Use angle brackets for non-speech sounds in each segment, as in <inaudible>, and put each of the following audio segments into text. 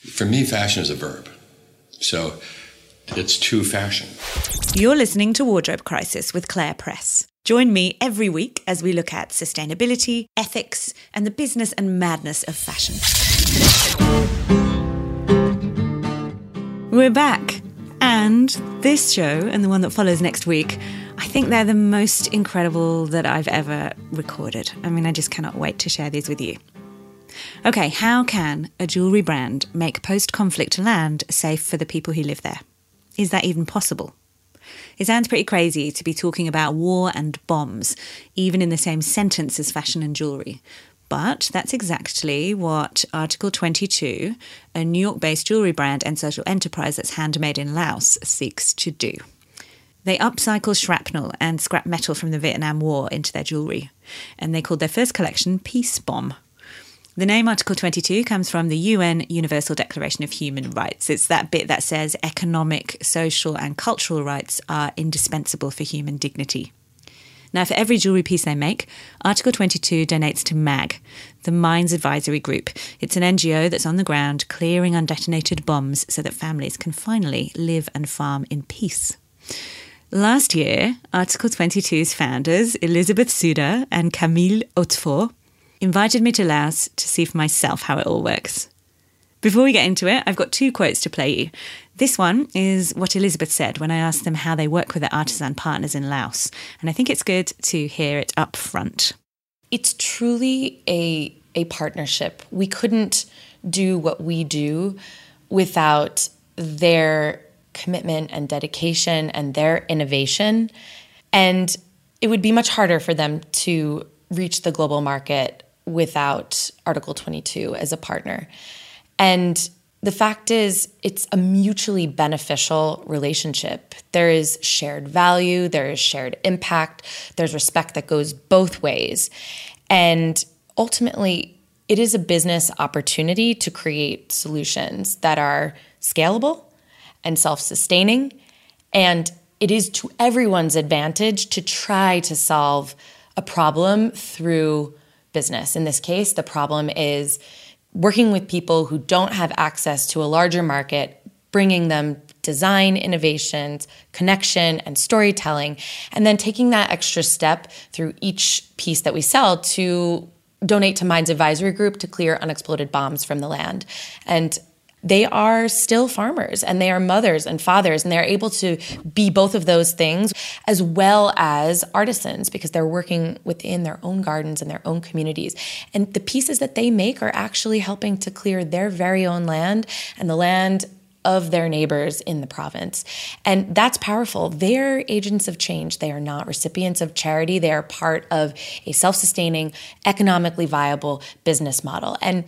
For me, fashion is a verb. So it's to fashion. You're listening to Wardrobe Crisis with Clare Press. Join me every week as we look at sustainability, ethics, and the business and madness of fashion. We're back. And this show and the one that follows next week, I think they're the most incredible that I've ever recorded. I mean, I just cannot wait to share these with you. Okay, how can a jewellery brand make post conflict land safe for the people who live there? Is that even possible? It sounds pretty crazy to be talking about war and bombs, even in the same sentence as fashion and jewellery. But that's exactly what Article 22, a New York based jewellery brand and social enterprise that's handmade in Laos, seeks to do. They upcycle shrapnel and scrap metal from the Vietnam War into their jewellery, and they called their first collection Peace Bomb. The name Article 22 comes from the UN Universal Declaration of Human Rights. It's that bit that says economic, social, and cultural rights are indispensable for human dignity. Now, for every jewellery piece they make, Article 22 donates to MAG, the Mines Advisory Group. It's an NGO that's on the ground clearing undetonated bombs so that families can finally live and farm in peace. Last year, Article 22's founders, Elizabeth Suda and Camille Hautefort, invited me to Laos to see for myself how it all works. Before we get into it, I've got two quotes to play you. This one is what Elizabeth said when I asked them how they work with their artisan partners in Laos, and I think it's good to hear it up front. It's truly a, a partnership. We couldn't do what we do without their commitment and dedication and their innovation. And it would be much harder for them to reach the global market without Article 22 as a partner. And the fact is, it's a mutually beneficial relationship. There is shared value, there is shared impact, there's respect that goes both ways. And ultimately, it is a business opportunity to create solutions that are scalable and self sustaining. And it is to everyone's advantage to try to solve a problem through business. In this case, the problem is working with people who don't have access to a larger market, bringing them design innovations, connection, and storytelling, and then taking that extra step through each piece that we sell to donate to Mines Advisory Group to clear unexploded bombs from the land. And they are still farmers and they are mothers and fathers and they're able to be both of those things as well as artisans because they're working within their own gardens and their own communities and the pieces that they make are actually helping to clear their very own land and the land of their neighbors in the province. And that's powerful. They're agents of change. They are not recipients of charity. They are part of a self sustaining, economically viable business model. And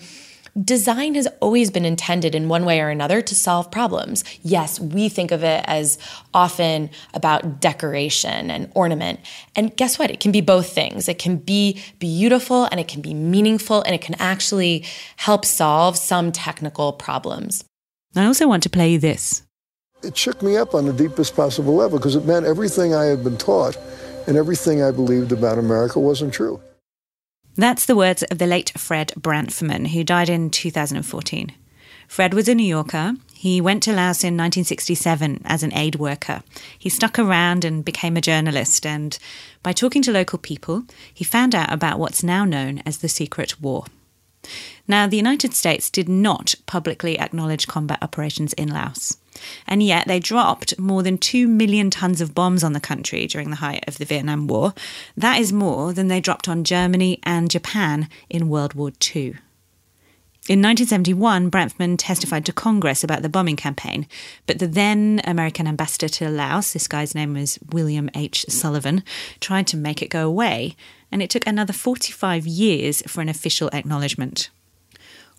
design has always been intended in one way or another to solve problems. Yes, we think of it as often about decoration and ornament. And guess what? It can be both things. It can be beautiful and it can be meaningful and it can actually help solve some technical problems. I also want to play you this. It shook me up on the deepest possible level because it meant everything I had been taught and everything I believed about America wasn't true. That's the words of the late Fred Branfman, who died in 2014. Fred was a New Yorker. He went to Laos in 1967 as an aid worker. He stuck around and became a journalist, and by talking to local people, he found out about what's now known as the Secret War. Now, the United States did not publicly acknowledge combat operations in Laos. And yet they dropped more than 2 million tons of bombs on the country during the height of the Vietnam War. That is more than they dropped on Germany and Japan in World War II. In 1971, Branfman testified to Congress about the bombing campaign, but the then American ambassador to Laos, this guy's name was William H. Sullivan, tried to make it go away, and it took another 45 years for an official acknowledgement.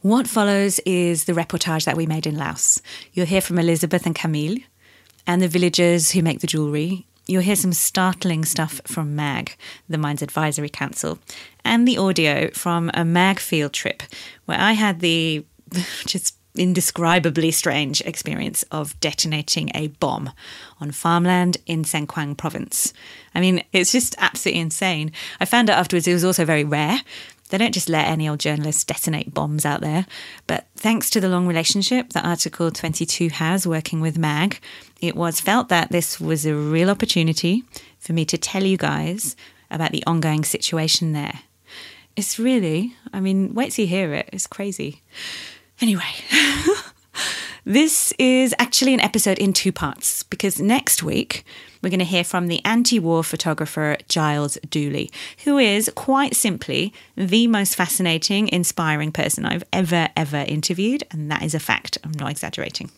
What follows is the reportage that we made in Laos. You'll hear from Elizabeth and Camille and the villagers who make the jewellery. You'll hear some startling stuff from MAG, the Mines Advisory Council, and the audio from a MAG field trip where I had the <laughs> just indescribably strange experience of detonating a bomb on farmland in Xieng Khouang province. I mean, it's just absolutely insane. I found out afterwards it was also very rare They don't just let any old journalist detonate bombs out there. But thanks to the long relationship that Article 22 has working with MAG, it was felt that this was a real opportunity for me to tell you guys about the ongoing situation there. It's really, I mean, wait till you hear it. It's crazy. Anyway. <laughs> This is actually an episode in two parts because next week we're going to hear from the anti war photographer Giles Duley, who is quite simply the most fascinating, inspiring person I've ever, ever interviewed. And that is a fact. I'm not exaggerating.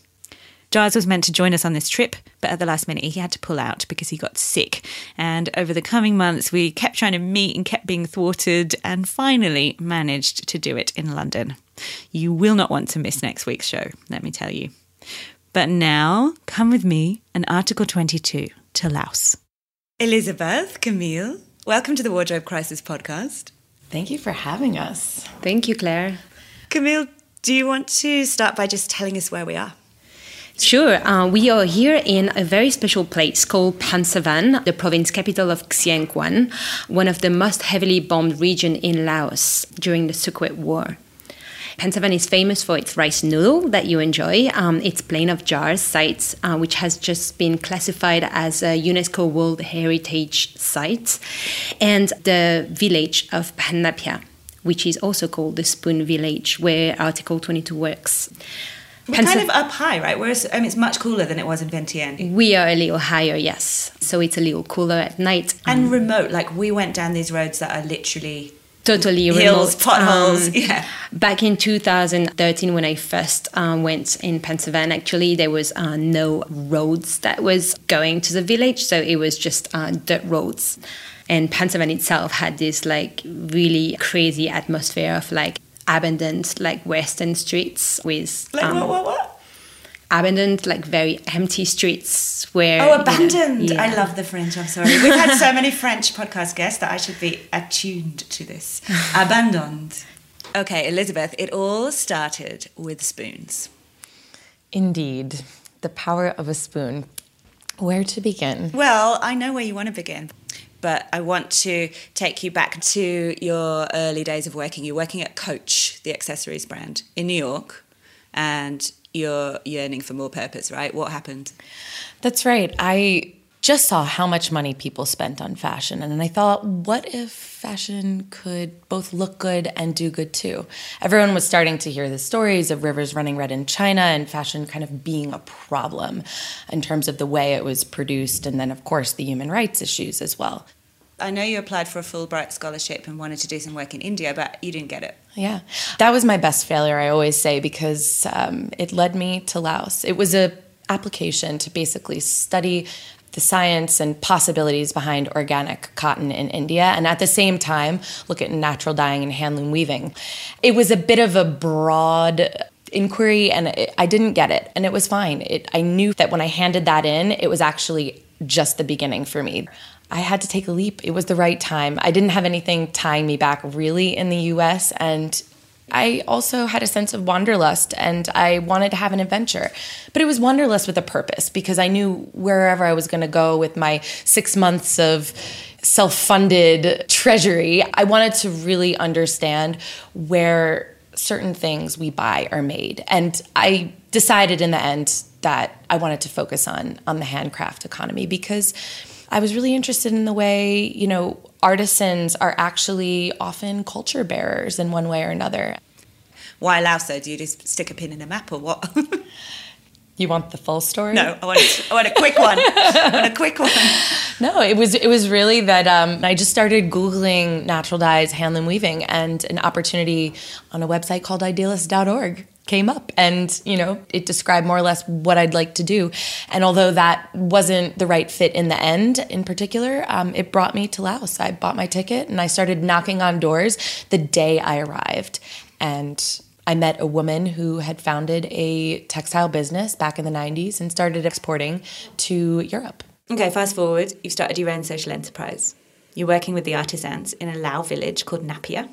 Giles was meant to join us on this trip, but at the last minute he had to pull out because he got sick. And over the coming months, we kept trying to meet and kept being thwarted, and finally managed to do it in London. You will not want to miss next week's show, let me tell you. But now, come with me and Article 22 to Laos. Elizabeth, Camille, welcome to the Wardrobe Crisis podcast. Thank you for having us. Thank you, Clare. Camille, do you want to start by just telling us where we are? Sure. Uh, we are here in a very special place called Phonsavan, the province capital of Xieng Khouang, one of the most heavily bombed region in Laos during the Secret War. Phonsavan is famous for its rice noodle that you enjoy. Um, its plain of jars site, uh, which has just been classified as a UNESCO World Heritage Site, and the village of Ban Napia, which is also called the Spoon Village, where Article 22 works. We're kind of up high, right? Whereas um, it's much cooler than it was in Vientiane. We are a little higher, yes. So it's a little cooler at night. And remote, like we went down these roads that are literally totally hills, remote. potholes. Um, yeah. Back in 2013, when I first um, went in Phonsavan, actually there was uh, no roads that was going to the village, so it was just uh, dirt roads. And Phonsavan itself had this like really crazy atmosphere of like abandoned like western streets with Like um, what, what, what? Abandoned like very empty streets where Oh, you know, abandoned. yeah. I love the French. I'm sorry. We've had so many French podcast guests that I should be attuned to this. <laughs> abandoned. Okay, Elizabeth, it all started with spoons. Indeed, the power of a spoon. Where to begin? Well, I know where you want to begin, but I want to take you back to your early days of working. You're working at Coach, the accessories brand, in New York, and you're yearning for more purpose, right? What happened? That's right. I just saw how much money people spent on fashion. And then I thought, what if fashion could both look good and do good too? Everyone was starting to hear the stories of rivers running red in China and fashion kind of being a problem in terms of the way it was produced. And then, of course, the human rights issues as well. I know you applied for a Fulbright scholarship and wanted to do some work in India, but you didn't get it. Yeah, that was my best failure, I always say, because um, it led me to Laos. It was a application to basically study the science and possibilities behind organic cotton in India, and at the same time, look at natural dyeing and handloom weaving. It was a bit of a broad inquiry, and it, I didn't get it, and it was fine. It, I knew that when I handed that in, it was actually just the beginning for me. I had to take a leap. It was the right time. I didn't have anything tying me back really in the US, and I also had a sense of wanderlust and I wanted to have an adventure. But it was wanderlust with a purpose because I knew wherever I was going to go with my six months of self funded treasury, I wanted to really understand where certain things we buy are made. And I decided in the end that I wanted to focus on, on the handcraft economy because I was really interested in the way, you know, artisans are actually often culture bearers in one way or another. Why Laos? Do you just stick a pin in a map or what? <laughs> You want the full story? no, I want, a, I want a quick one. I want a quick one. <laughs> No, it was it was really that um, I just started googling natural dyes, handloom weaving, and an opportunity on a website called idealist.org came up and you know it described more or less what i'd like to do and although that wasn't the right fit in the end in particular um, it brought me to laos i bought my ticket and i started knocking on doors the day i arrived and I met a woman who had founded a textile business back in the 90s and started exporting to Europe. Okay, fast forward. You've started your own social enterprise. You're working with the artisans in a Lao village called Napia.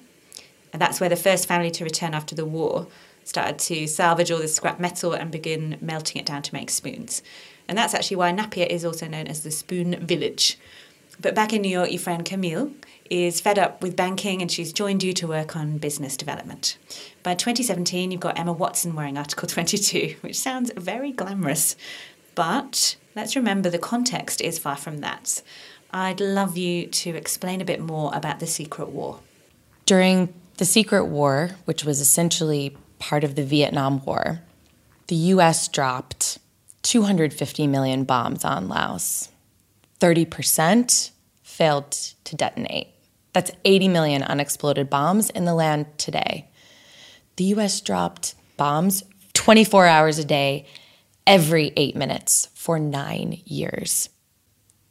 And that's where the first family to return after the war started to salvage all this scrap metal and begin melting it down to make spoons. And that's actually why Napia is also known as the Spoon Village. But back in New York, your friend Camille is fed up with banking and she's joined you to work on business development. By 2017, you've got Emma Watson wearing Article 22, which sounds very glamorous. But let's remember the context is far from that. I'd love you to explain a bit more about the Secret War. During the Secret War, which was essentially part of the Vietnam War, the US dropped 250 million bombs on Laos. 30% failed to detonate. That's 80 million unexploded bombs in the land today. The US dropped bombs 24 hours a day, every eight minutes for nine years.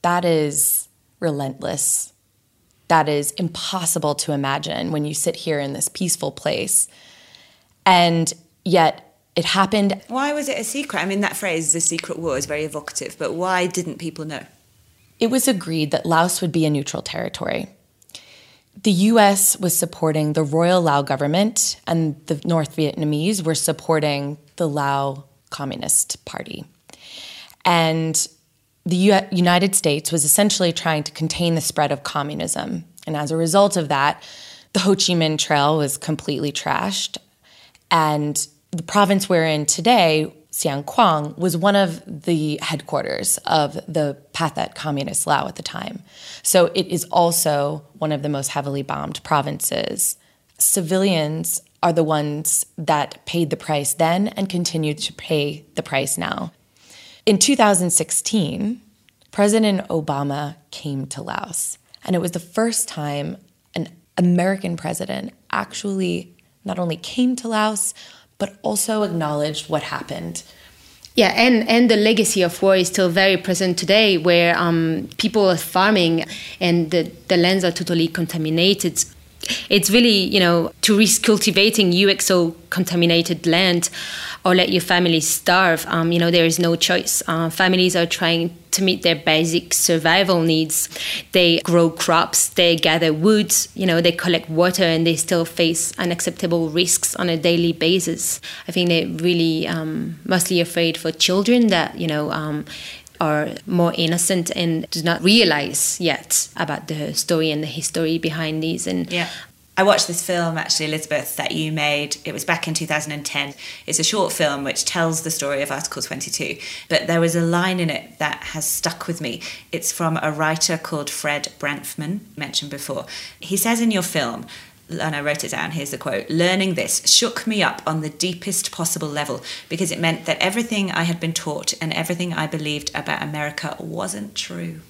That is relentless. That is impossible to imagine when you sit here in this peaceful place. And yet, it happened. Why was it a secret? I mean, that phrase, the secret war, is very evocative, but why didn't people know? It was agreed that Laos would be a neutral territory. The US was supporting the Royal Lao government, and the North Vietnamese were supporting the Lao Communist Party. And the U- United States was essentially trying to contain the spread of communism. And as a result of that, the Ho Chi Minh Trail was completely trashed. And the province we're in today, Xieng Khouang, was one of the headquarters of the Pathet Communist Lao at the time. So it is also one of the most heavily bombed provinces. Civilians are the ones that paid the price then and continue to pay the price now. In 2016, President Obama came to Laos, and it was the first time an American president actually not only came to Laos, but also acknowledged what happened. Yeah, and, and the legacy of war is still very present today, where um, people are farming and the, the lands are totally contaminated it's really you know to risk cultivating UXO contaminated land or let your family starve. Um, you know there is no choice. Uh, families are trying to meet their basic survival needs. They grow crops, they gather wood, you know they collect water, and they still face unacceptable risks on a daily basis. I think they're really um, mostly afraid for children that you know. Um, are more innocent and do not realize yet about the story and the history behind these. And yeah. I watched this film actually, Elizabeth, that you made. It was back in 2010. It's a short film which tells the story of Article 22. But there was a line in it that has stuck with me. It's from a writer called Fred Branfman, mentioned before. He says in your film, and I wrote it down. Here's the quote Learning this shook me up on the deepest possible level because it meant that everything I had been taught and everything I believed about America wasn't true.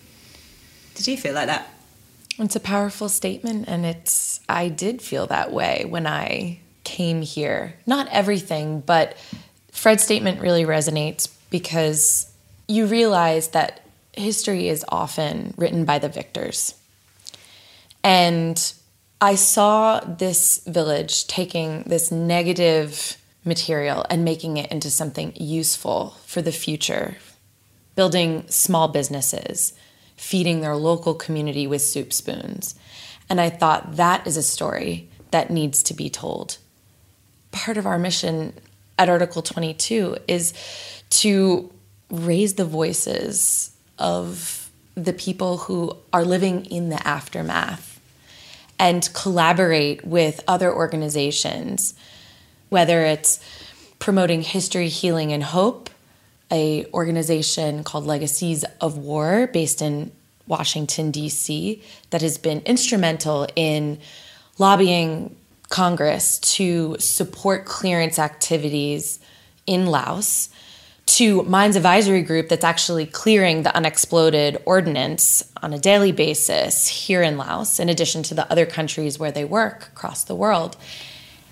Did you feel like that? It's a powerful statement, and it's, I did feel that way when I came here. Not everything, but Fred's statement really resonates because you realize that history is often written by the victors. And I saw this village taking this negative material and making it into something useful for the future, building small businesses, feeding their local community with soup spoons. And I thought that is a story that needs to be told. Part of our mission at Article 22 is to raise the voices of the people who are living in the aftermath and collaborate with other organizations, whether it's promoting history, healing, and hope, a organization called Legacies of War based in Washington D.C. that has been instrumental in lobbying Congress to support clearance activities in Laos to Mines Advisory Group that's actually clearing the unexploded ordnance on a daily basis here in Laos, in addition to the other countries where they work across the world.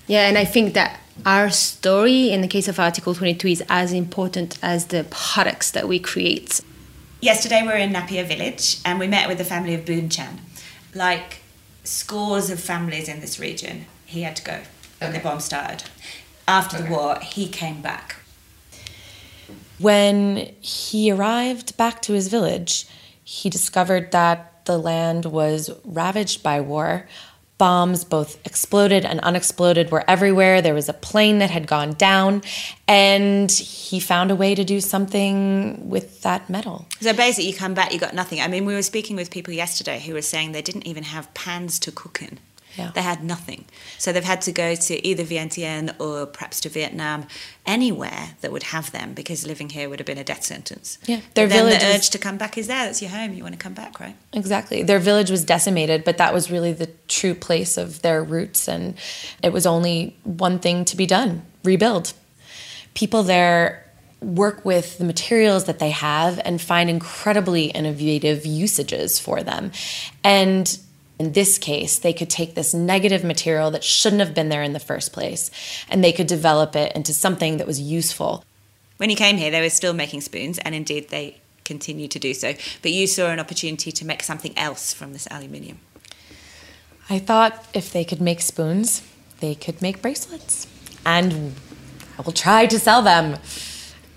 Yeah, and I think that our story in the case of Article 22 is as important as the products that we create. Yesterday we were in Napia Village and we met with the family of Boon Chan. Like scores of families in this region, he had to go when okay. the bomb started. After okay. the war, he came back when he arrived back to his village, he discovered that the land was ravaged by war, bombs, both exploded and unexploded, were everywhere. There was a plane that had gone down, and he found a way to do something with that metal. So basically, you come back, you got nothing. I mean, we were speaking with people yesterday who were saying they didn't even have pans to cook in. Yeah. They had nothing. So they've had to go to either Vientiane or perhaps to Vietnam, anywhere that would have them, because living here would have been a death sentence. Yeah, their But village the is- urge to come back is there. That's your home. You want to come back, right? Exactly. Their village was decimated, but that was really the true place of their roots. And it was only one thing to be done rebuild. People there work with the materials that they have and find incredibly innovative usages for them. And in this case, they could take this negative material that shouldn't have been there in the first place and they could develop it into something that was useful. When you came here, they were still making spoons, and indeed they continue to do so. But you saw an opportunity to make something else from this aluminium. I thought if they could make spoons, they could make bracelets. And I will try to sell them.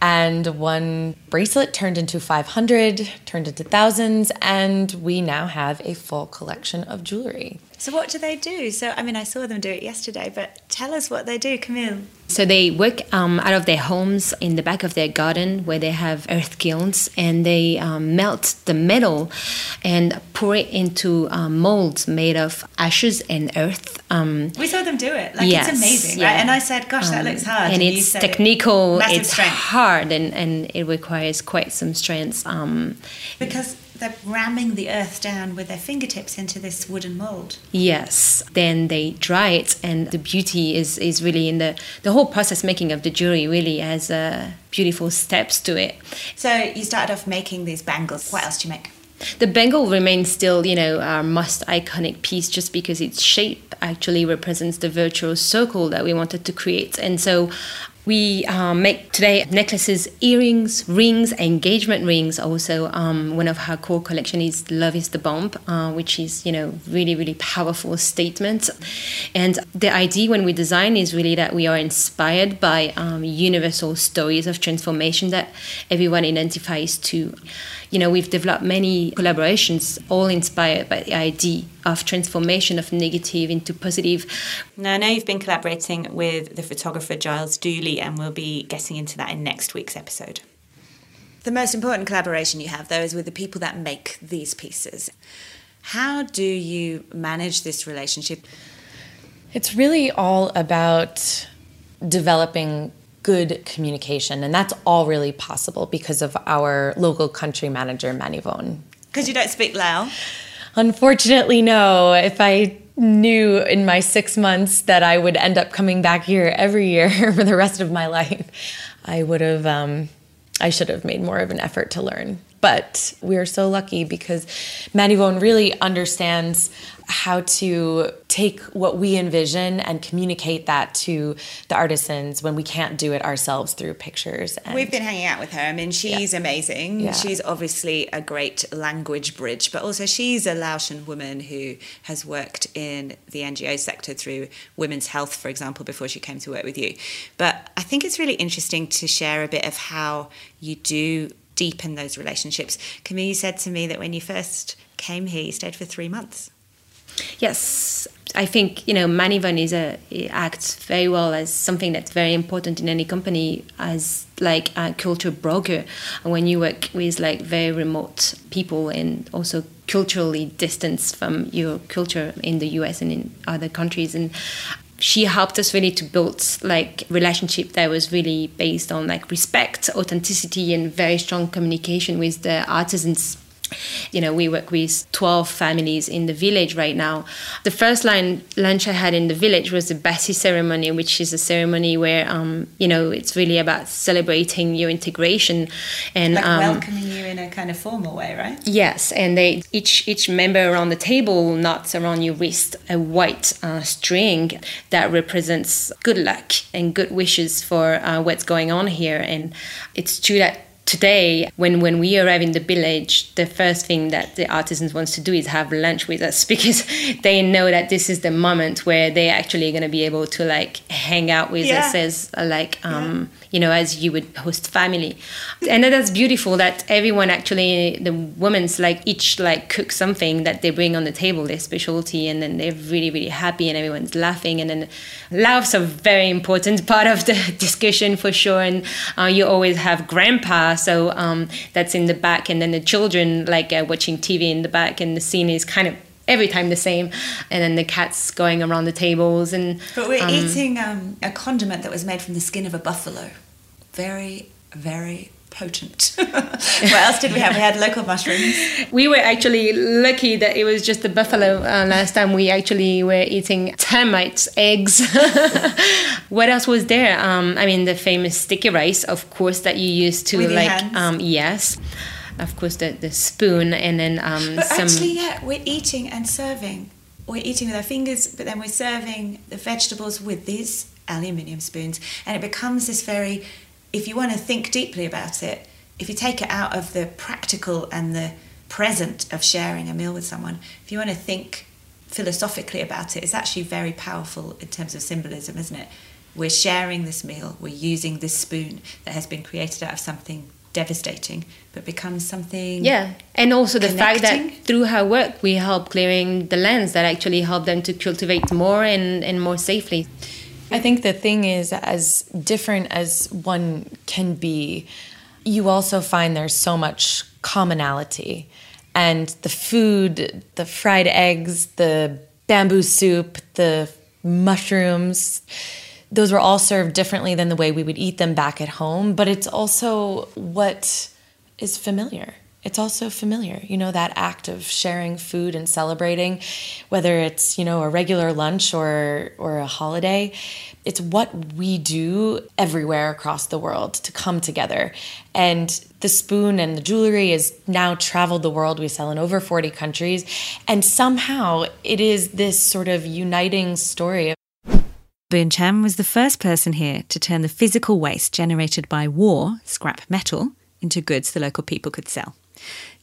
And one bracelet turned into 500, turned into thousands, and we now have a full collection of jewelry. So what do they do? So I mean, I saw them do it yesterday, but tell us what they do, Camille. So they work um, out of their homes in the back of their garden where they have earth kilns and they um, melt the metal and pour it into um, molds made of ashes and earth. Um, We saw them do it. Like Yes, it's amazing, yeah. right? And I said, "Gosh, that um, looks hard." And you it's it- technical, it's strength. hard, and, and it requires quite some strength. Um, because they're ramming the earth down with their fingertips into this wooden mold. Yes. Then they dry it, and the beauty is, is really in the the whole process making of the jewelry. Really has uh, beautiful steps to it. So you started off making these bangles. What else do you make? The bangle remains still, you know, our most iconic piece, just because its shape actually represents the virtual circle that we wanted to create, and so. We um, make today necklaces, earrings, rings, engagement rings. Also, um, one of her core collection is "Love Is the Bomb," uh, which is you know really really powerful statement. And the idea when we design is really that we are inspired by um, universal stories of transformation that everyone identifies to. You know, we've developed many collaborations, all inspired by the idea of transformation of negative into positive. Now, I know you've been collaborating with the photographer Giles Duley, and we'll be getting into that in next week's episode. The most important collaboration you have, though, is with the people that make these pieces. How do you manage this relationship? It's really all about developing good communication, and that's all really possible because of our local country manager, Manivon. Because you don't speak Lao. Unfortunately, no. If I knew in my six months that I would end up coming back here every year <laughs> for the rest of my life, I would have, um, I should have made more of an effort to learn. But we're so lucky because Manivon really understands how to take what we envision and communicate that to the artisans when we can't do it ourselves through pictures. And We've been hanging out with her. I mean, she's amazing. Yeah. She's obviously a great language bridge, but also she's a Laotian woman who has worked in the NGO sector through women's health, for example, before she came to work with you. But I think it's really interesting to share a bit of how you do deepen those relationships. Camille, said to me that when you first came here, you stayed for three months. Yes, I think you know Manivan is a acts very well as something that's very important in any company as like a culture broker. And when you work with like very remote people and also culturally distanced from your culture in the US and in other countries and she helped us really to build like relationship that was really based on like respect authenticity and very strong communication with the artisans you know, we work with 12 families in the village right now. The first line lunch I had in the village was the Baci ceremony, which is a ceremony where, um, you know, it's really about celebrating your integration and Like um, welcoming you in a kind of formal way, right? Yes, and they each each member around the table knots around your wrist a white uh, string that represents good luck and good wishes for uh, what's going on here. And it's true that today when when we arrive in the village the first thing that the artisans wants to do is have lunch with us <laughs> because they know that this is the moment where they're actually going to be able to like hang out with Yeah. us as uh, like um you know as you would host family. And that's beautiful that everyone actually the women's like each like cook something that they bring on the table their specialty and then they're really really happy and everyone's laughing. And then laughs are a very important <laughs> part of the discussion for sure. And uh, you always have grandpa so um, that's in the back and then the children like uh, watching tv in the back and the scene is kind of every time the same and then the cats going around the tables and But we're um, eating um, a condiment that was made from the skin of a buffalo. Very, very potent. <laughs> what else did we have? We had local mushrooms. <laughs> We were actually lucky that it was just the buffalo uh, last time. We actually were eating termites, eggs. <laughs> what else was there? Um, I mean, the famous sticky rice, of course, that you used to like. Um, yes, of course, the the spoon, and then um, But some. actually, yeah, we're eating and serving. We're eating with our fingers, but then we're serving the vegetables with these aluminium spoons. And it becomes this very, if you want to think deeply about it, if you take it out of the practical and the present of sharing a meal with someone, if you want to think philosophically about it, it's actually very powerful in terms of symbolism, isn't it? We're sharing this meal, we're using this spoon that has been created out of something devastating, but becomes something yeah, and also the fact that through her work we help clearing the lands that actually help them to cultivate more and, and more safely. I think the thing is, as different as one can be, you also find there's so much commonality. And the food, the fried eggs, the bamboo soup, the mushrooms, those were all served differently than the way we would eat them back at home. But it's also what is familiar. It's also familiar, you know, that act of sharing food and celebrating, whether it's, you know, a regular lunch or or a holiday. It's what we do everywhere across the world to come together. And the spoon and the jewelry has now traveled the world. We sell in over 40 countries. And somehow it is this sort of uniting story Boon Chan was the first person here to turn the physical waste generated by war, scrap metal, into goods the local people could sell.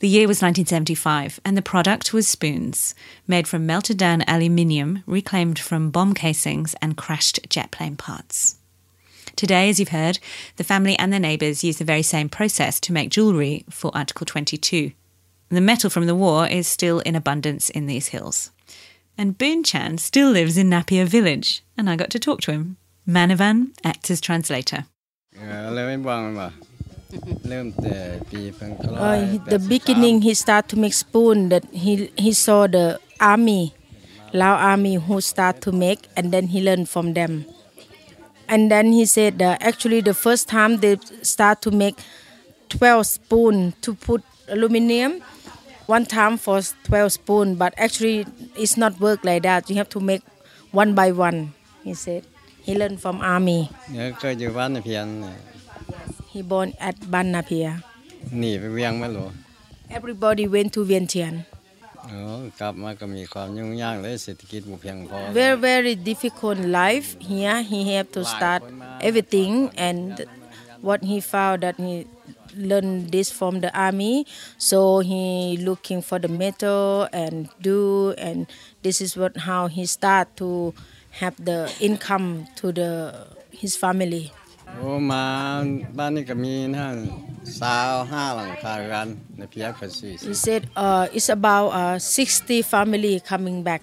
The year was 1975, and the product was spoons, made from melted down aluminium reclaimed from bomb casings and crashed jet plane parts. Today, as you've heard, the family and their neighbours use the very same process to make jewellery for Article 22. The metal from the war is still in abundance in these hills. And Boon Chan still lives in Napia village, and I got to talk to him. Manavan acts as translator. Uh, the beginning he start to make spoon that he he saw the army Lao army who start to make and then he learned from them. And then he said that actually the first time they start to make 12 spoon to put aluminum one time for 12 spoon but actually it's not work like that. You have to make one by one he said. He learned from army. he born at Ban Napia หนีไปเวียงไม่หรอ everybody went to Vientiane เออกลับมาก็มีความยุ่งยากเลยเศรษฐกิจบ่เพียงพอ very very difficult life here he have to start everything and what he found that he learned this from the army so he looking for the metal and do and this is what how he start to have the income to the his family โอ้มาบ้านนี้ก็มีนะสาวห้าหลังคาเรือนในเพียงก็สี่ he said uh, it's about uh, 60 family coming back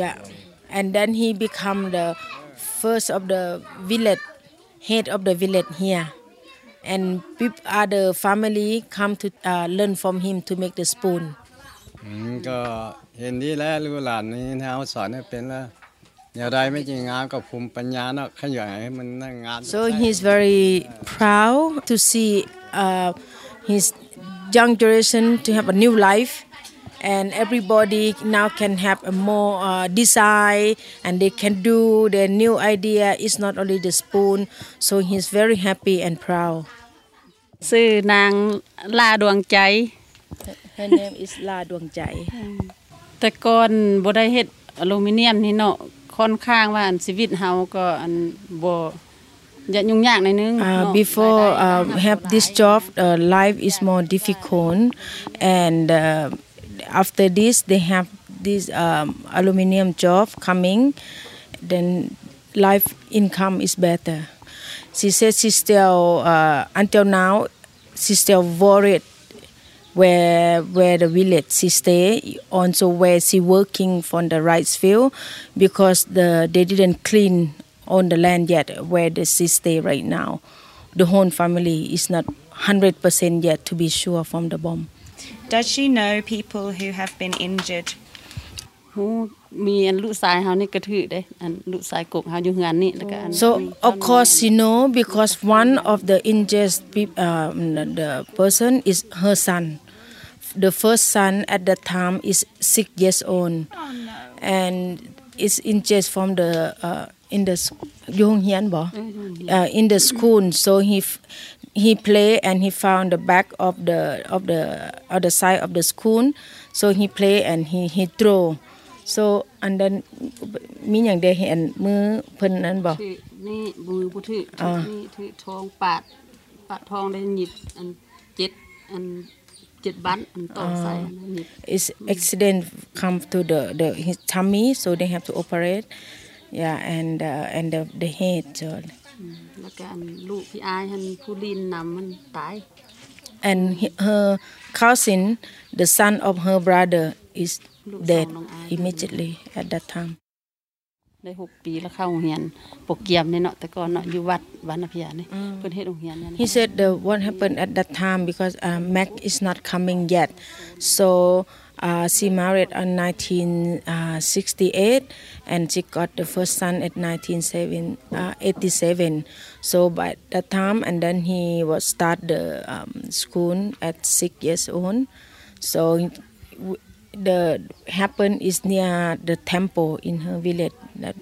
yeah and then he become the first of the village head of the village here and peop- other family come to uh, learn from him to make the spoon อืมก็เห็นดีแล้วลูกหลานนี่นะเอาสอนให้เป็นแล้ว so he's very proud to see uh, his young generation to have a new life and everybody now can have a more uh, design and they can do their new idea it's not only the spoon so he's very happy and proud ชื่อนางลาดวงใจ her name is La Duang Jai แต่ก่อนบ่ได้เฮ็ดอลูมิเนียมนี่เนาะ ค่อนข้างว่าอันชีวิตเฮาก็อันบ่ จะยุ่งยากหน่อยนึง Uh, เนาะ before uh, have this job, uh, life is more difficult, and uh, after this they have this um, aluminium job coming, then life income is better. She said she still uh, until now she still worried where where the village she stay also where she working from the rice field because the they didn't clean on the land yet where the she stay right now the whole family is not 100% yet to be sure from the bomb Does she know people who have been injured? ฮู้มีอันลูกชายเฮานี่กระถือเด้อันลูกชายกกเฮาอยู่เฮือนนี่แล้วก็อัน so of course she know because one of the injured peop- um, the person is her son the first son at that time is six years old and is injured from the uh, in the s- อยู่โรงเรียนบ่ uh, in the school so he f- he play and he found the back of the of the other side of the school so he play and he he throw so and then มีหยังได้เห็นมือเพิ่นนั้นบ่ ถือนี่มือผู้ถือถือนี่ถือทองปาดปาดทองได้หยิบอันเจ็ดอัน เจ็ดบันอันต่อใส่อันนั้นหยิบ is accident come to the the his tummy so they have to operate yeah and uh, and the the head so แล้วก็อันลูกพี่อายหันผู้ลินนำมันตาย and he- her cousin the son of her brother is dead immediately at that time He said the what happened at that time because uh, MAG is not coming yet. So Uh, she married in 1968 uh, and she got the first son at 1987 uh, so by that time and then he was start the um, school at six years old. So the happen is near the temple in her village. That,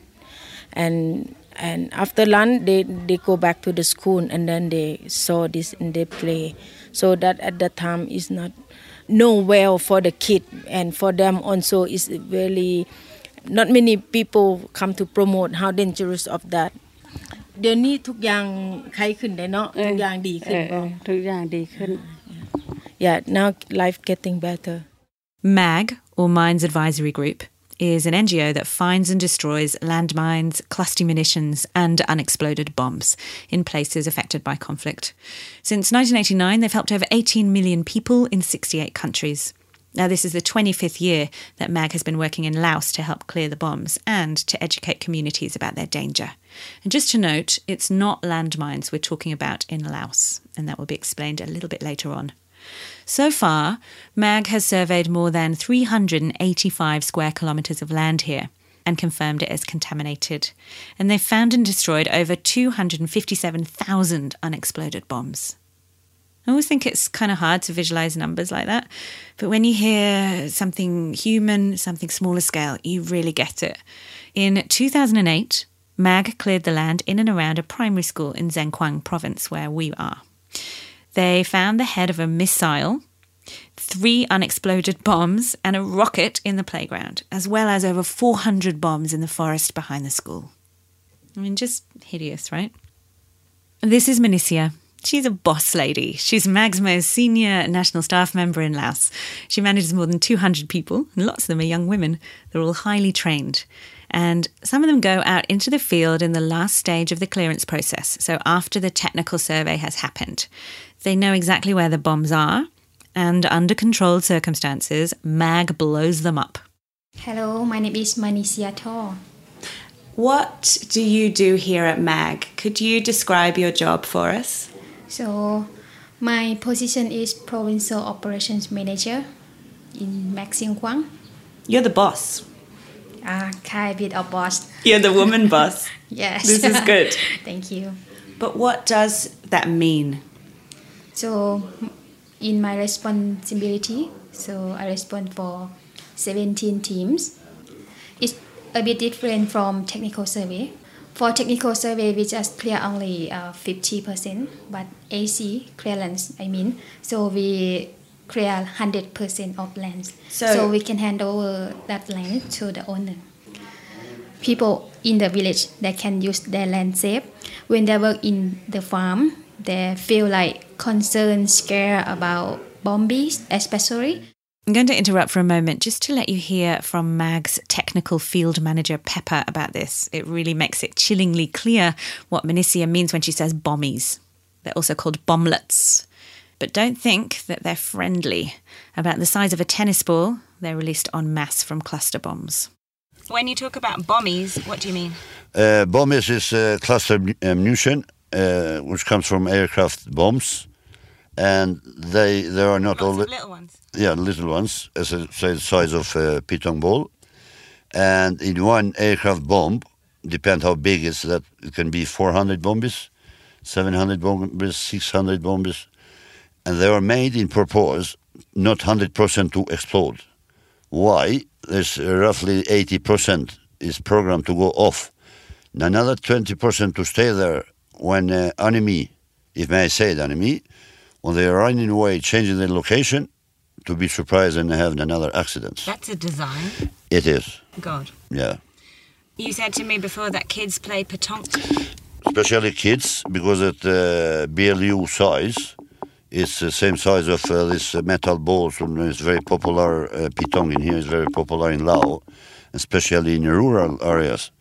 and and after lunch they, they go back to the school and then they saw this and they play. So that at that time is not no well for the kid and for them also is really not many people come to promote how dangerous of that. เดี๋ยวนี้ทุกอย่างใครขึ้นได้เนาะทุกอย่างดีขึ้นทุกอย่างดีขึ้น yeah now life getting better. Mag or Mines Advisory Group is an NGO that finds and destroys landmines, cluster munitions, and unexploded bombs in places affected by conflict. Since 1989, they've helped over 18 million people in 68 countries. Now, this is the 25th year that MAG has been working in Laos to help clear the bombs and to educate communities about their danger. And just to note, it's not landmines we're talking about in Laos, and that will be explained a little bit later on. So far, MAG has surveyed more than 385 square kilometres of land here and confirmed it as contaminated. And they've found and destroyed over 257,000 unexploded bombs. I always think it's kind of hard to visualize numbers like that, but when you hear something human, something smaller scale, you really get it. In 2008, MAG cleared the land in and around a primary school in Xieng Khouang province where we are. They found the head of a missile, three unexploded bombs, and a rocket in the playground, as well as over 400 bombs in the forest behind the school. I mean, just hideous, right? This is Manisia. She's a boss lady. She's MAG's most senior national staff member in Laos. She manages more than 200 people, and lots of them are young women. They're all highly trained. And some of them go out into the field in the last stage of the clearance process, so after the technical survey has happened. They know exactly where the bombs are, and under controlled circumstances, MAG blows them up. Hello, my name is Manisia Tor. What do you do here at MAG? Could you describe your job for us? So, my position is Provincial Operations Manager in Maxing Quang. You're the boss. Uh, kind bit of boss. You're the woman boss. <laughs> Yes. This is good. <laughs> Thank you. But what does that mean? So, in my responsibility, so I respond for 17 teams. It's a bit different from technical survey. For technical survey, we just clear only uh, 50%, but AC clearance, I mean, so we clear 100% of lands. So- so we can hand over that land to the owner. people in the village that can use their land safe. When they work in the farm, they feel like concerned, scared about bombies, especially. I'm going to interrupt for a moment just to let you hear from MAG's technical field manager, Pepper, about this. It really makes it chillingly clear what Minicia means when she says bombies. They're also called bomblets. But don't think that they're friendly. About the size of a tennis ball, they're released en masse from cluster bombs. When you talk about bombies, what do you mean? Uh, bomb is, is uh, cluster ammunition, uh, which comes from aircraft bombs. And they they are not all little ones. Yeah, little ones, as a, say the size of a pitong ball. And in one aircraft bomb, depend how big it's that it can be 400 bombs, 700 bombs, 600 bombs, and they are made in purpose not 100% to explode. Why? There's roughly 80% is programmed to go off. Another 20% to stay there when uh, enemy, if may I say the enemy, when they are running away, changing their location, to be surprised and have another accident. That's a design. It is. God. Yeah. You said to me before that kids play petanque. Especially kids, because at uh, BLU size, it's the same size of uh, this uh, metal balls. And it's very popular. Uh, pitong in here is very popular in Laos, especially in rural areas,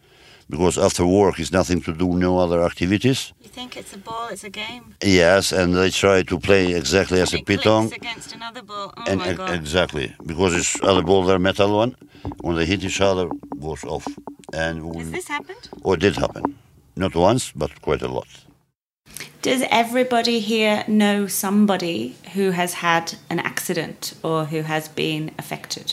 because after work is nothing to do, no other activities. You think it's a ball? It's a game. Yes, and they try to play exactly as it a pitong. against another ball. Oh and my e- god! exactly because it's other ball, they're metal one. When they hit each other, goes off. And when, Has this happened? oh, it did happen, not once, but quite a lot. Does everybody here know somebody who has had an accident or who has been affected?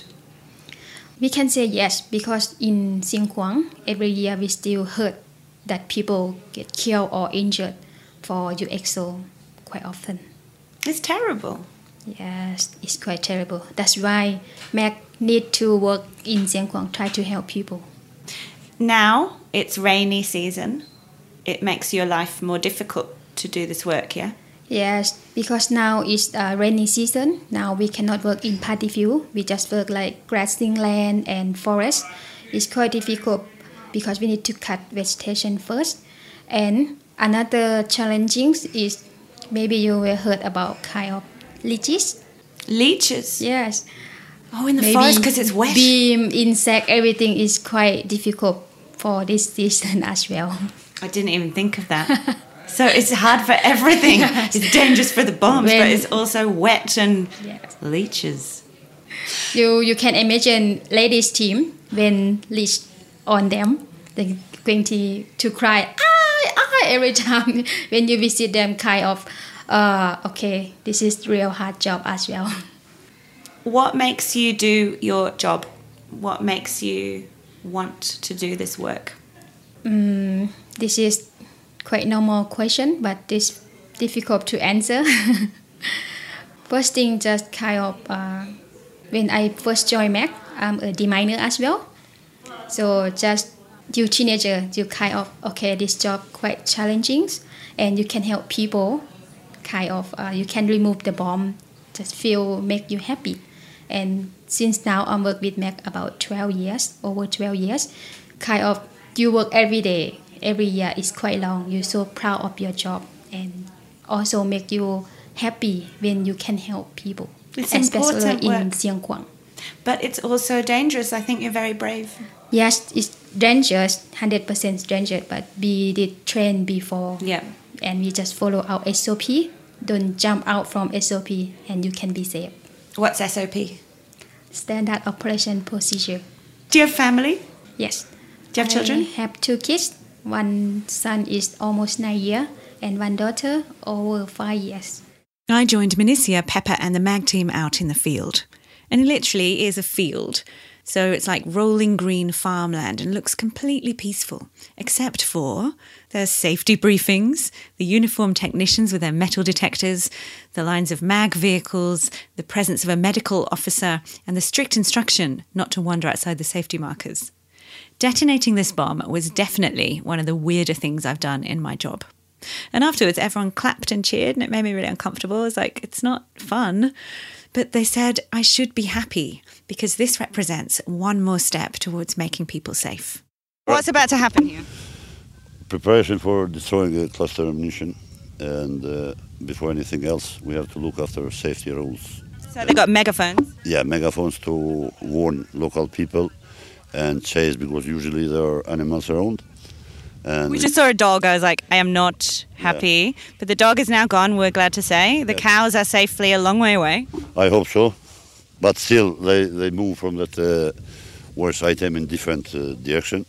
We can say yes because in Xieng Khouang, every year we still heard that people get killed or injured for UXO quite often. It's terrible. Yes, it's quite terrible. That's why MAG need to work in Xieng Khouang, try to help people. Now it's rainy season. It makes your life more difficult to do this work, yeah? Yes, because now it's uh, rainy season. Now we cannot work in paddy field. We just work like grassing land and forest. It's quite difficult because we need to cut vegetation first. And another challenging is maybe you will heard about kind of leeches. Leeches? Yes. Oh, in the Maybe forest because it's wet. Beam, insect, everything is quite difficult for this season <laughs> as well. I didn't even think of that. <laughs> so it's hard for everything. <laughs> It's dangerous for the bombs, but it's also wet and Yes. leeches. You you can imagine ladies team when leech on them, they're going to to cry ah ah every <laughs> time when you visit them. Kind of, uh, okay, this is real hard job as well. What makes you do your job? What makes you want to do this work? Mm, this is quite normal question, but it's difficult to answer. <laughs> first thing, just kind of uh, when I first joined MAG, I'm a deminer as well. So just you teenager, you kind of okay, this job quite challenging, and you can help people. Kind of, uh, you can remove the bomb, just feel make you happy. And since now I'm work with MAG about 12 years, over 12 years, kind of you work every day, every year is quite long. You're so proud of your job and also make you happy when you can help people, It's especially in work. Xieng Khouang. But it's also dangerous. I think you're very brave. Yes, it's dangerous, 100% dangerous, but we did train before. Yeah. And we just follow our SOP. Don't jump out from SOP and you can be safe. What's SOP? Standard operation procedure. Do you have family? Yes. Do you have I children? have two kids. One son is almost nine years and one daughter over five years. I joined Minicia, Pepper, and the MAG team out in the field. And it literally is a field. So it's like rolling green farmland and looks completely peaceful, except for there's safety briefings, the uniformed technicians with their metal detectors, the lines of MAG vehicles, the presence of a medical officer, and the strict instruction not to wander outside the safety markers. Detonating this bomb was definitely one of the weirder things I've done in my job. And afterwards, everyone clapped and cheered, and it made me really uncomfortable. It's like, it's not fun. But they said I should be happy because this represents one more step towards making people safe. What's about to happen here? Preparation for destroying a cluster ammunition, and uh, before anything else, we have to look after safety rules. So they've got megaphones. Yeah, megaphones to warn local people and chase because usually there are animals around. And We just saw a dog. I was like, I am not happy. But the dog is now gone, we're glad to say. The Yeah. cows are safely a long way away. I hope so, but still they, they move from that uh, worst item in different uh, direction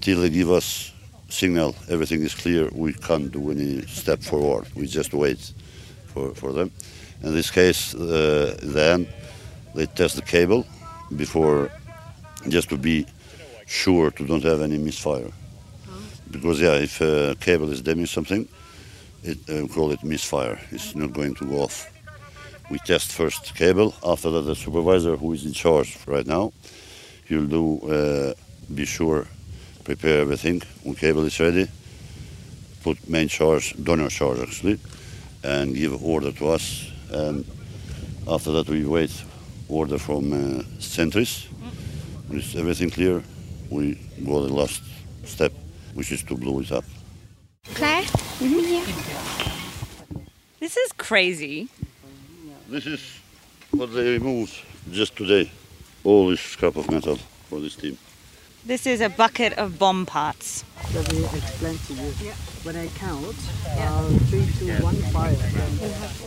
till they give us signal everything is clear. We can't do any step forward. We just wait for, for them. In this case, uh, then they test the cable before just to be sure to don't have any misfire. Because yeah, if a cable is damaged something, it uh, call it misfire. It's not going to go off we test first cable. After that, the supervisor who is in charge right now, he'll do uh, be sure, prepare everything when cable is ready, put main charge, donor charge actually, and give order to us. And after that, we wait order from uh, sentries. When it's everything clear, we go the last step, which is to blow it up. Clare? This is crazy. This is what they removed just today. All this scrap of metal for this team. This is a bucket of bomb parts. Let me explain to you. When I count, uh, three, two, one, five.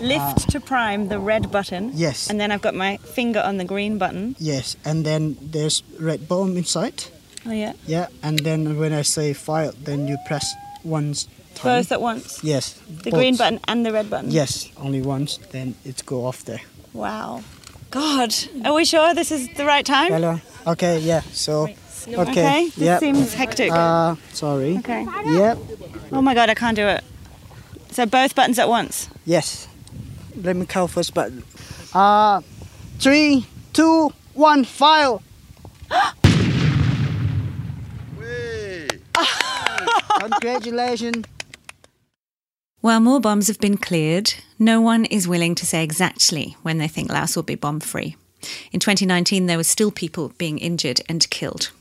Lift to prime the red button. Yes. And then I've got my finger on the green button. Yes, and then there's red bomb inside. Oh, yeah. Yeah, and then when I say fire, then you press once. Time. Both at once. Yes. The green button and the red button. Yes, only once. Then it go off there. Wow. God. Are we sure this is the right time? Hello. Okay. Yeah. So. Okay. Okay, this yep. seems hectic. Uh, sorry. Okay. Yep. Oh my god, I can't do it. So both buttons at once. Yes. Let me count first button. Uh, three, two, one, file. <gasps> <laughs> Congratulations. While more bombs have been cleared, no one is willing to say exactly when they think Laos will be bomb free. In 2019, there were still people being injured and killed.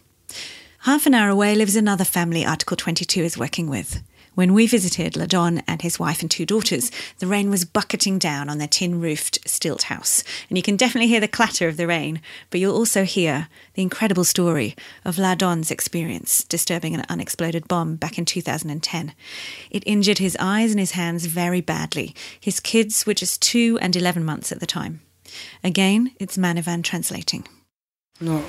Half an hour away lives another family Article 22 is working with. When we visited Ladon and his wife and two daughters, the rain was bucketing down on their tin roofed stilt house. And you can definitely hear the clatter of the rain, but you'll also hear the incredible story of Ladon's experience disturbing an unexploded bomb back in 2010. It injured his eyes and his hands very badly, his kids were just two and 11 months at the time. Again, it's Manavan translating. No,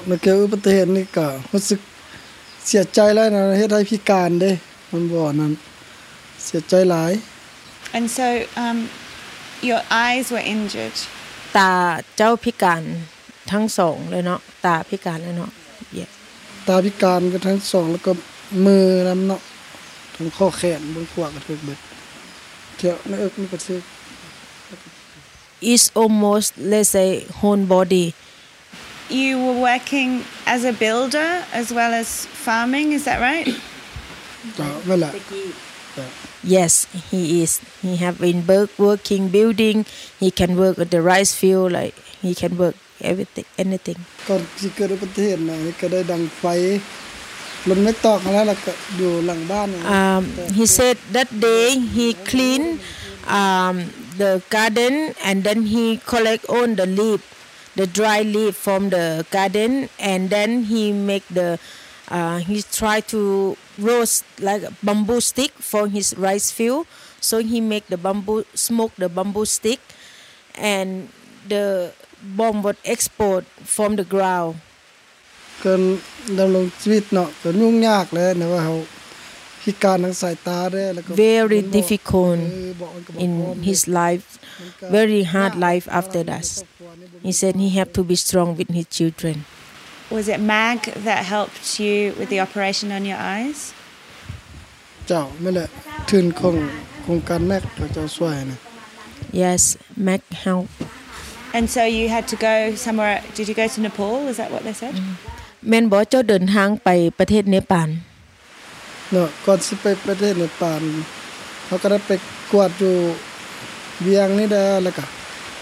เกี่ยวกับอุบัติเหตุนี่ก็รู้สึกเสียใจแล้วนะเฮ็ดให้พิการเด้มันบ่นั้นเสียใจหลาย And so um, your eyes were injured. ตาเจ้าพิการทั้งสองเลยเนาะตาพิการเลยเนาะ yes ตาพิการก็ทั้งสองแล้วก็มือนำเนาะทั้งข้อแขนเบนขวาก็ถูกเบิดเที่ยวในเอิกนี่ก็ถูก is almost let's say whole body You were working as a builder as well as farming, is that right? <coughs> ก็นั่นแหละ yes he is he have been work working building he can work at the rice field like he can work everything anything ก่อนสิเกิดอุบัติเหตุน่ะนี่ก็ได้ดังไฟลมไม่ตอกมาแล้วแล้วก็อยู่หลังบ้านน่ะ um, he said that day he clean um, the garden and then he collect all the leaf the dry leaf from the garden and then he make the uh, he try to roast like a bamboo stick for his rice field so he make the bamboo smoke the bamboo stick and the bomb would export from the ground เกินดำรงชีวิตเนาะก็ยุ่งยากเลยนะว่าเขา very difficult in his life, very hard life after that. He said he had to be strong with his children. Was it MAG that helped you with the operation on your eyes? Yes, MAG helped. And so you had to go somewhere. Did you go to Nepal? Is that what they said? Mm-hmm. แม่นบอกเจ้าเดินทางไปประเทศเนปาล เนาะก่อนสิไปประเทศเนปาลเขาก็ได้ไปกวดอยู่เวียงนี่ได้แล้วก็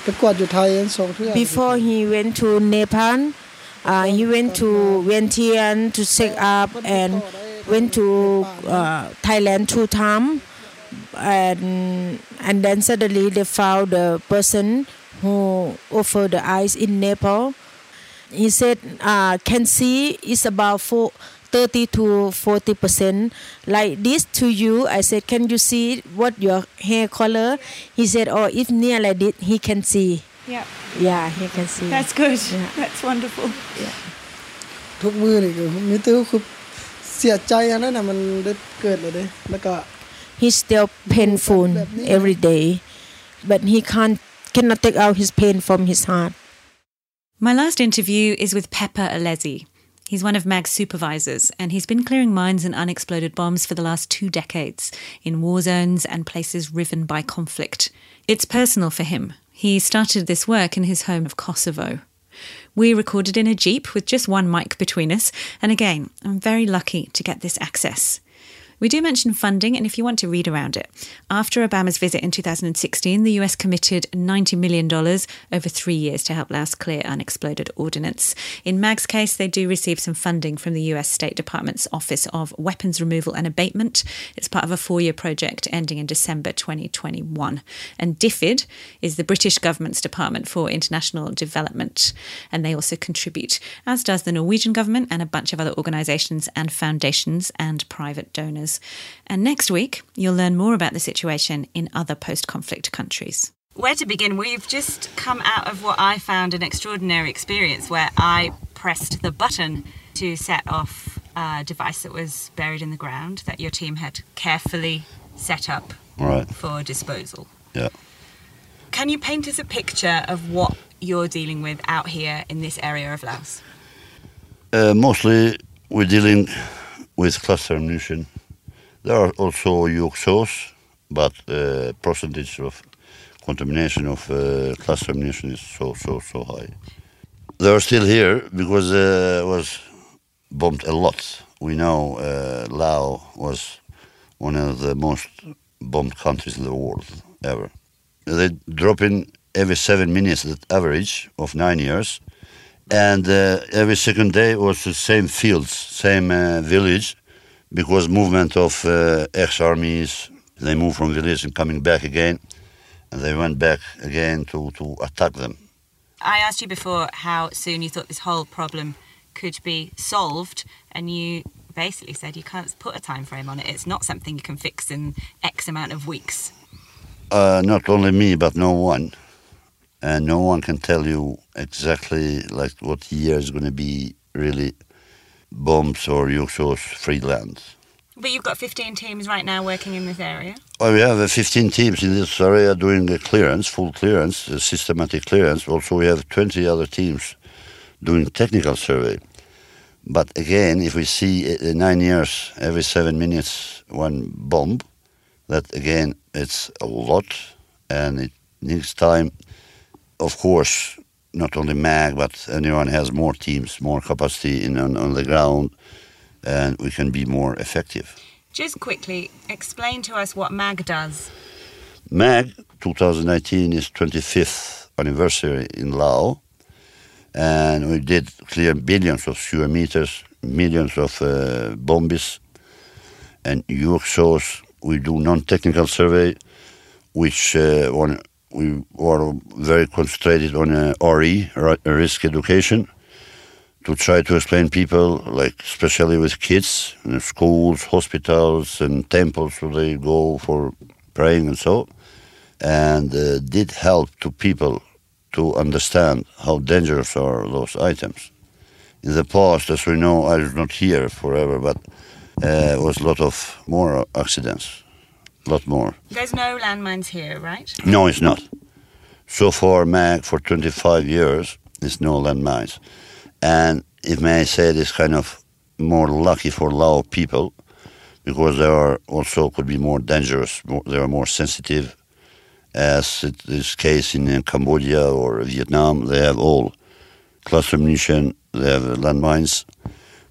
ไปกวดอยู่ไทยอันสองเทื่อ before he went to Nepal Uh, he went to Vientiane to set up and went to uh, Thailand two times. And, and then suddenly they found the person who offered the ice in Nepal. He said, uh, can see is about four, 30 to 40 percent like this to you i said can you see what your hair color he said oh if near like this he can see Yeah. yeah he can see That's good. Yeah. That's wonderful. ทุกมือนี่ก็มีแต่คือเสียใจอันนั้นน่ะมันได้เกิดเลยเด้แล้วก็ he's still painful every day but he can't cannot take out his pain from his heart My last interview is with Pepper Alesi. He's one of MAG's supervisors, and he's been clearing mines and unexploded bombs for the last two decades in war zones and places riven by conflict. It's personal for him. He started this work in his home of Kosovo. We recorded in a Jeep with just one mic between us, and again, I'm very lucky to get this access. We do mention funding, and if you want to read around it, after Obama's visit in 2016, the US committed $90 million over three years to help Laos clear unexploded ordnance. In MAG's case, they do receive some funding from the US State Department's Office of Weapons Removal and Abatement. It's part of a four year project ending in December 2021. And DFID is the British government's Department for International Development, and they also contribute, as does the Norwegian government and a bunch of other organisations and foundations and private donors. And next week, you'll learn more about the situation in other post conflict countries. Where to begin? We've just come out of what I found an extraordinary experience where I pressed the button to set off a device that was buried in the ground that your team had carefully set up Right. for disposal. Yeah. Can you paint us a picture of what you're dealing with out here in this area of Laos? Uh, mostly we're dealing with cluster ammunition. There are also UXOs, but uh, percentage of contamination of uh, cluster ammunition is so so so high. They are still here because uh, was bombed a lot. We know uh, Laos was one of the most bombed countries in the world ever. They drop in every seven minutes at average of nine years, and uh, every second day was the same fields, same uh, village, because movement of uh, ex-armies, they move from village and coming back again, and they went back again to, to attack them. I asked you before how soon you thought this whole problem could be solved, and you basically said you can't put a time frame on it. It's not something you can fix in X amount of weeks. Uh, not only me, but no one. And no one can tell you exactly like what year is going to be really bombs or UXOs free land. But you've got 15 teams right now working in this area. Well, we have uh, 15 teams in this area doing a clearance, full clearance, systematic clearance. Also, we have 20 other teams doing technical survey. But again, if we see uh, nine years, every seven minutes, one bomb, that again, it's a lot and it needs time. Of course, not only MAG, but anyone has more teams, more capacity in, on, on the ground, and we can be more effective. Just quickly, explain to us what MAG does. MAG 2019 is 25th anniversary in Laos, and we did clear billions of square meters, millions of uh, bombs, and UXOs. We do non-technical survey, which uh, one, we were very concentrated on uh, RE, risk education, to try to explain people, like especially with kids, in schools, hospitals, and temples where they go for praying and so, and uh, did help to people to understand how dangerous are those items. In the past, as we know, I was not here forever, but uh, was a lot of more accidents, lot more. There's no landmines here, right? No, it's not. So far, MAG for 25 years, there's no landmines. And if may I say, it's kind of more lucky for Lao people because they are also could be more dangerous. More, they are more sensitive, as it is case in uh, Cambodia or Vietnam. They have all cluster munition. They have landmines,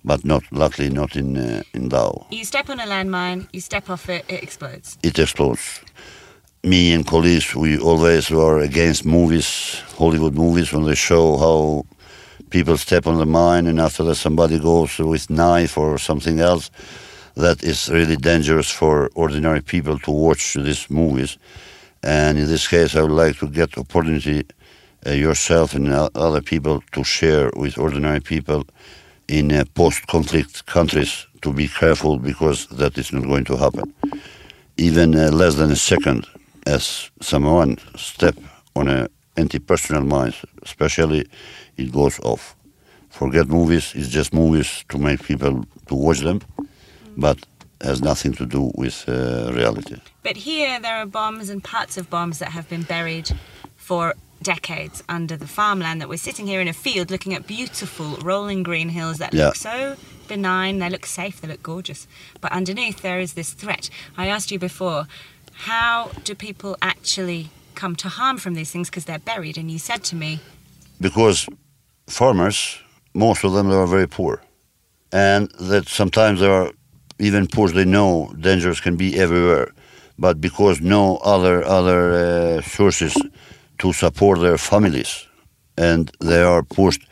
but not luckily not in uh, in Lao. You step on a landmine, you step off it, it explodes. it explodes. Me and colleagues, we always were against movies, Hollywood movies, when they show how people step on the mine, and after that somebody goes with knife or something else. That is really dangerous for ordinary people to watch these movies. And in this case, I would like to get opportunity uh, yourself and other people to share with ordinary people in uh, post-conflict countries to be careful because that is not going to happen. Even uh, less than a second, as someone step on a anti-personnel mine, especially, it goes off. Forget movies; it's just movies to make people to watch them, but has nothing to do with uh, reality. But here there are bombs and parts of bombs that have been buried for decades under the farmland that we're sitting here in a field looking at beautiful rolling green hills that Yeah. look so benign, they look safe, they look gorgeous. But underneath there is this threat. I asked you before, how do people actually come to harm from these things because they're buried? And you said to me, because farmers, most of them, they are very poor, and that sometimes they are even poor. They know dangers can be everywhere, but because no other other uh, sources to support their families, and they are pushed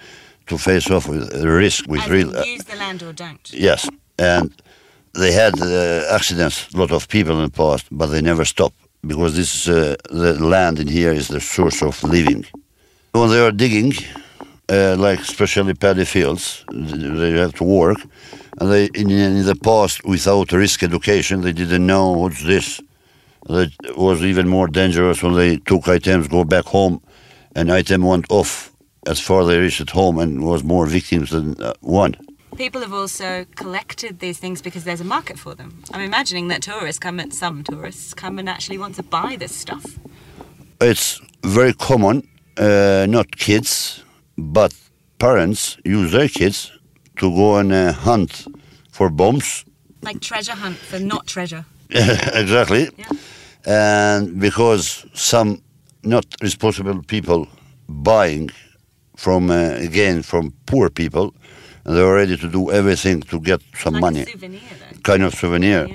to face off with risk with as real. use the land or don't. Yes, and they had uh, accidents, a lot of people in the past, but they never stop because this uh, the land in here is the source of living. When they are digging, uh, like especially paddy fields, they have to work, and they in, in the past without risk education they didn't know what's this. That was even more dangerous when they took items, go back home, and item went off as far they reached at home and was more victims than uh, one. People have also collected these things because there's a market for them. I'm imagining that tourists come and some tourists come and actually want to buy this stuff. it's very common, uh, not kids, but parents use their kids to go and uh, hunt for bombs. Like treasure hunt for not treasure. <laughs> exactly. And because some not responsible people buying from, uh, again, from poor people, and they're ready to do everything to get some money. Kind of souvenir.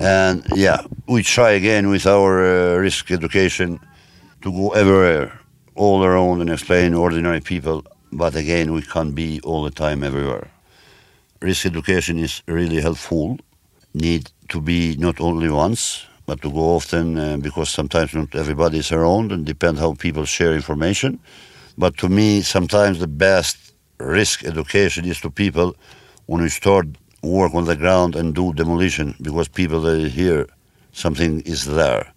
And yeah, we try again with our uh, risk education to go everywhere, all around and explain ordinary people. But again, we can't be all the time everywhere. Risk education is really helpful. Need to be not only once, but to go often uh, because sometimes not everybody is around and depend how people share information. But to me, sometimes the best risk education is to people when we start work on the ground and do demolition because people they hear something is there.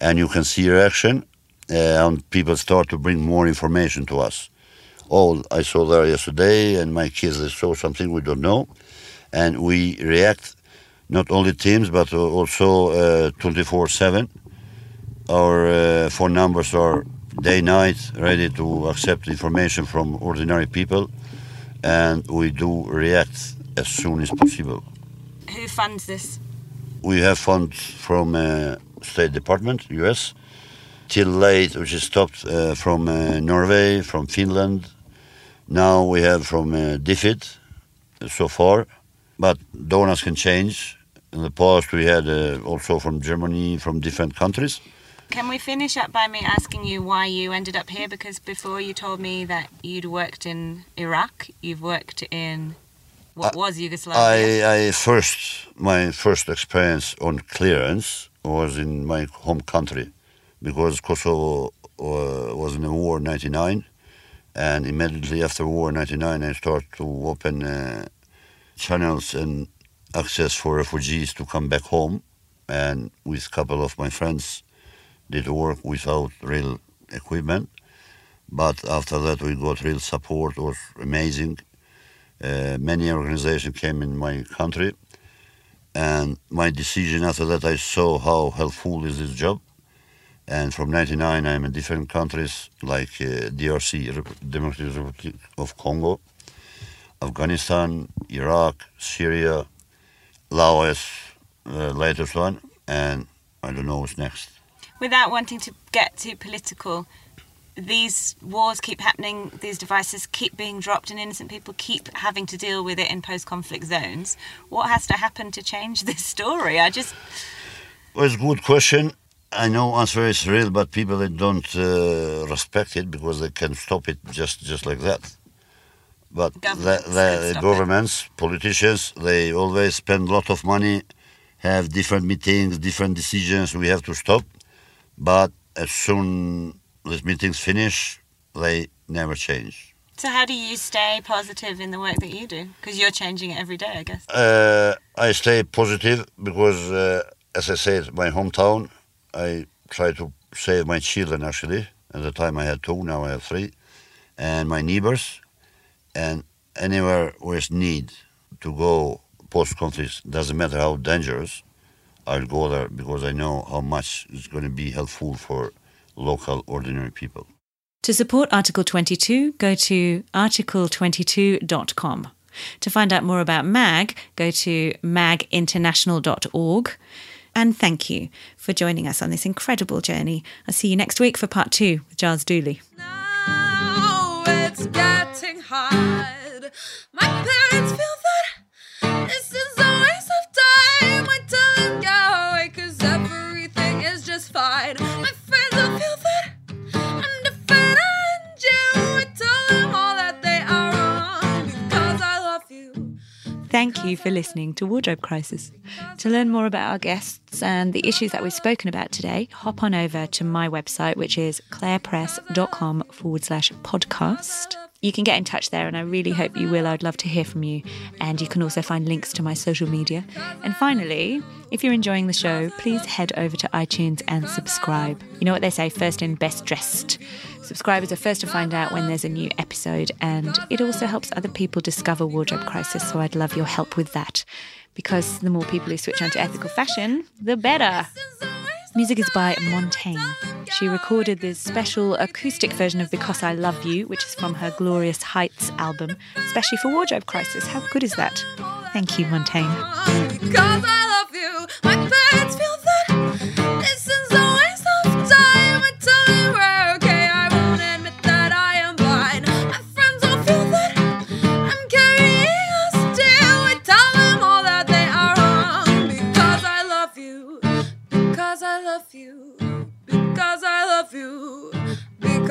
And you can see reaction uh, and people start to bring more information to us. Oh i saw there yesterday and my kids they saw something we don't know. And we react not only teams but uh, also 24 7 our uh, phone numbers are day night ready to accept information from ordinary people and we do react as soon as possible Who funds this? we have funds from uh, State Department, US, till late, which is stopped uh, from uh, Norway, from Finland. Now we have from uh, DFID uh, so far, but donors can change. In the past, we had uh, also from Germany, from different countries. Can we finish up by me asking you why you ended up here? Because before you told me that you'd worked in Iraq, you've worked in what was Yugoslavia. I, I first my first experience on clearance was in my home country because Kosovo uh, was in the war in '99, and immediately after war in '99 I started to open uh, channels and access for refugees to come back home, and with a couple of my friends did work without real equipment. But after that, we got real support. Was amazing. Uh, many organizations came in my country, and my decision after that, I saw how helpful is this job. And from '99, I'm in different countries like uh, DRC, Democratic Republic of Congo, Afghanistan, Iraq, Syria, Laos, the latest one, and I don't know what's next. Without wanting to get too political, these wars keep happening, these devices keep being dropped, and innocent people keep having to deal with it in post conflict zones. What has to happen to change <laughs> this story? I just. Well, it's a good question. I know answer is real, but people don't uh, respect it because they can stop it just just like that. But the, Governments the, can the stop it. politicians, they always spend a lot of money, have different meetings, different decisions. We have to stop. But as soon as meetings finish, they never change. So how do you stay positive in the work that you do? Because you're changing it every day, I guess. Uh, I stay positive because, uh, as I said, my hometown, I try to save my children actually. At the time I had two, now I have three, and my neighbors, and anywhere where it's need to go post conflict, doesn't matter how dangerous, I'll go there because I know how much it's going to be helpful for local ordinary people. To support Article 22, go to article22.com. To find out more about MAG, go to maginternational.org. And thank you for joining us on this incredible journey. I'll see you next week for part two with Giles Duley. Hard. My parents feel that this is a waste of time. I tell them go away 'cause everything is just fine. My friends feel that I'm and you. I tell them all that they are wrong because I love you. Thank you for listening to Wardrobe Crisis. To learn more about our guests and the issues that we've spoken about today, hop on over to my website, which is clairepress.com forward slash podcast. You can get in touch there, and I really hope you will. I'd love to hear from you. And you can also find links to my social media. And finally, if you're enjoying the show, please head over to iTunes and subscribe. You know what they say first in, best dressed. Subscribers are first to find out when there's a new episode, and it also helps other people discover Wardrobe Crisis. So I'd love your help with that because the more people who switch on to ethical fashion, the better. Music is by Montaigne. She recorded this special acoustic version of Because I Love You, which is from her Glorious Heights album, especially for Wardrobe Crisis. How good is that? Thank you, Montaigne.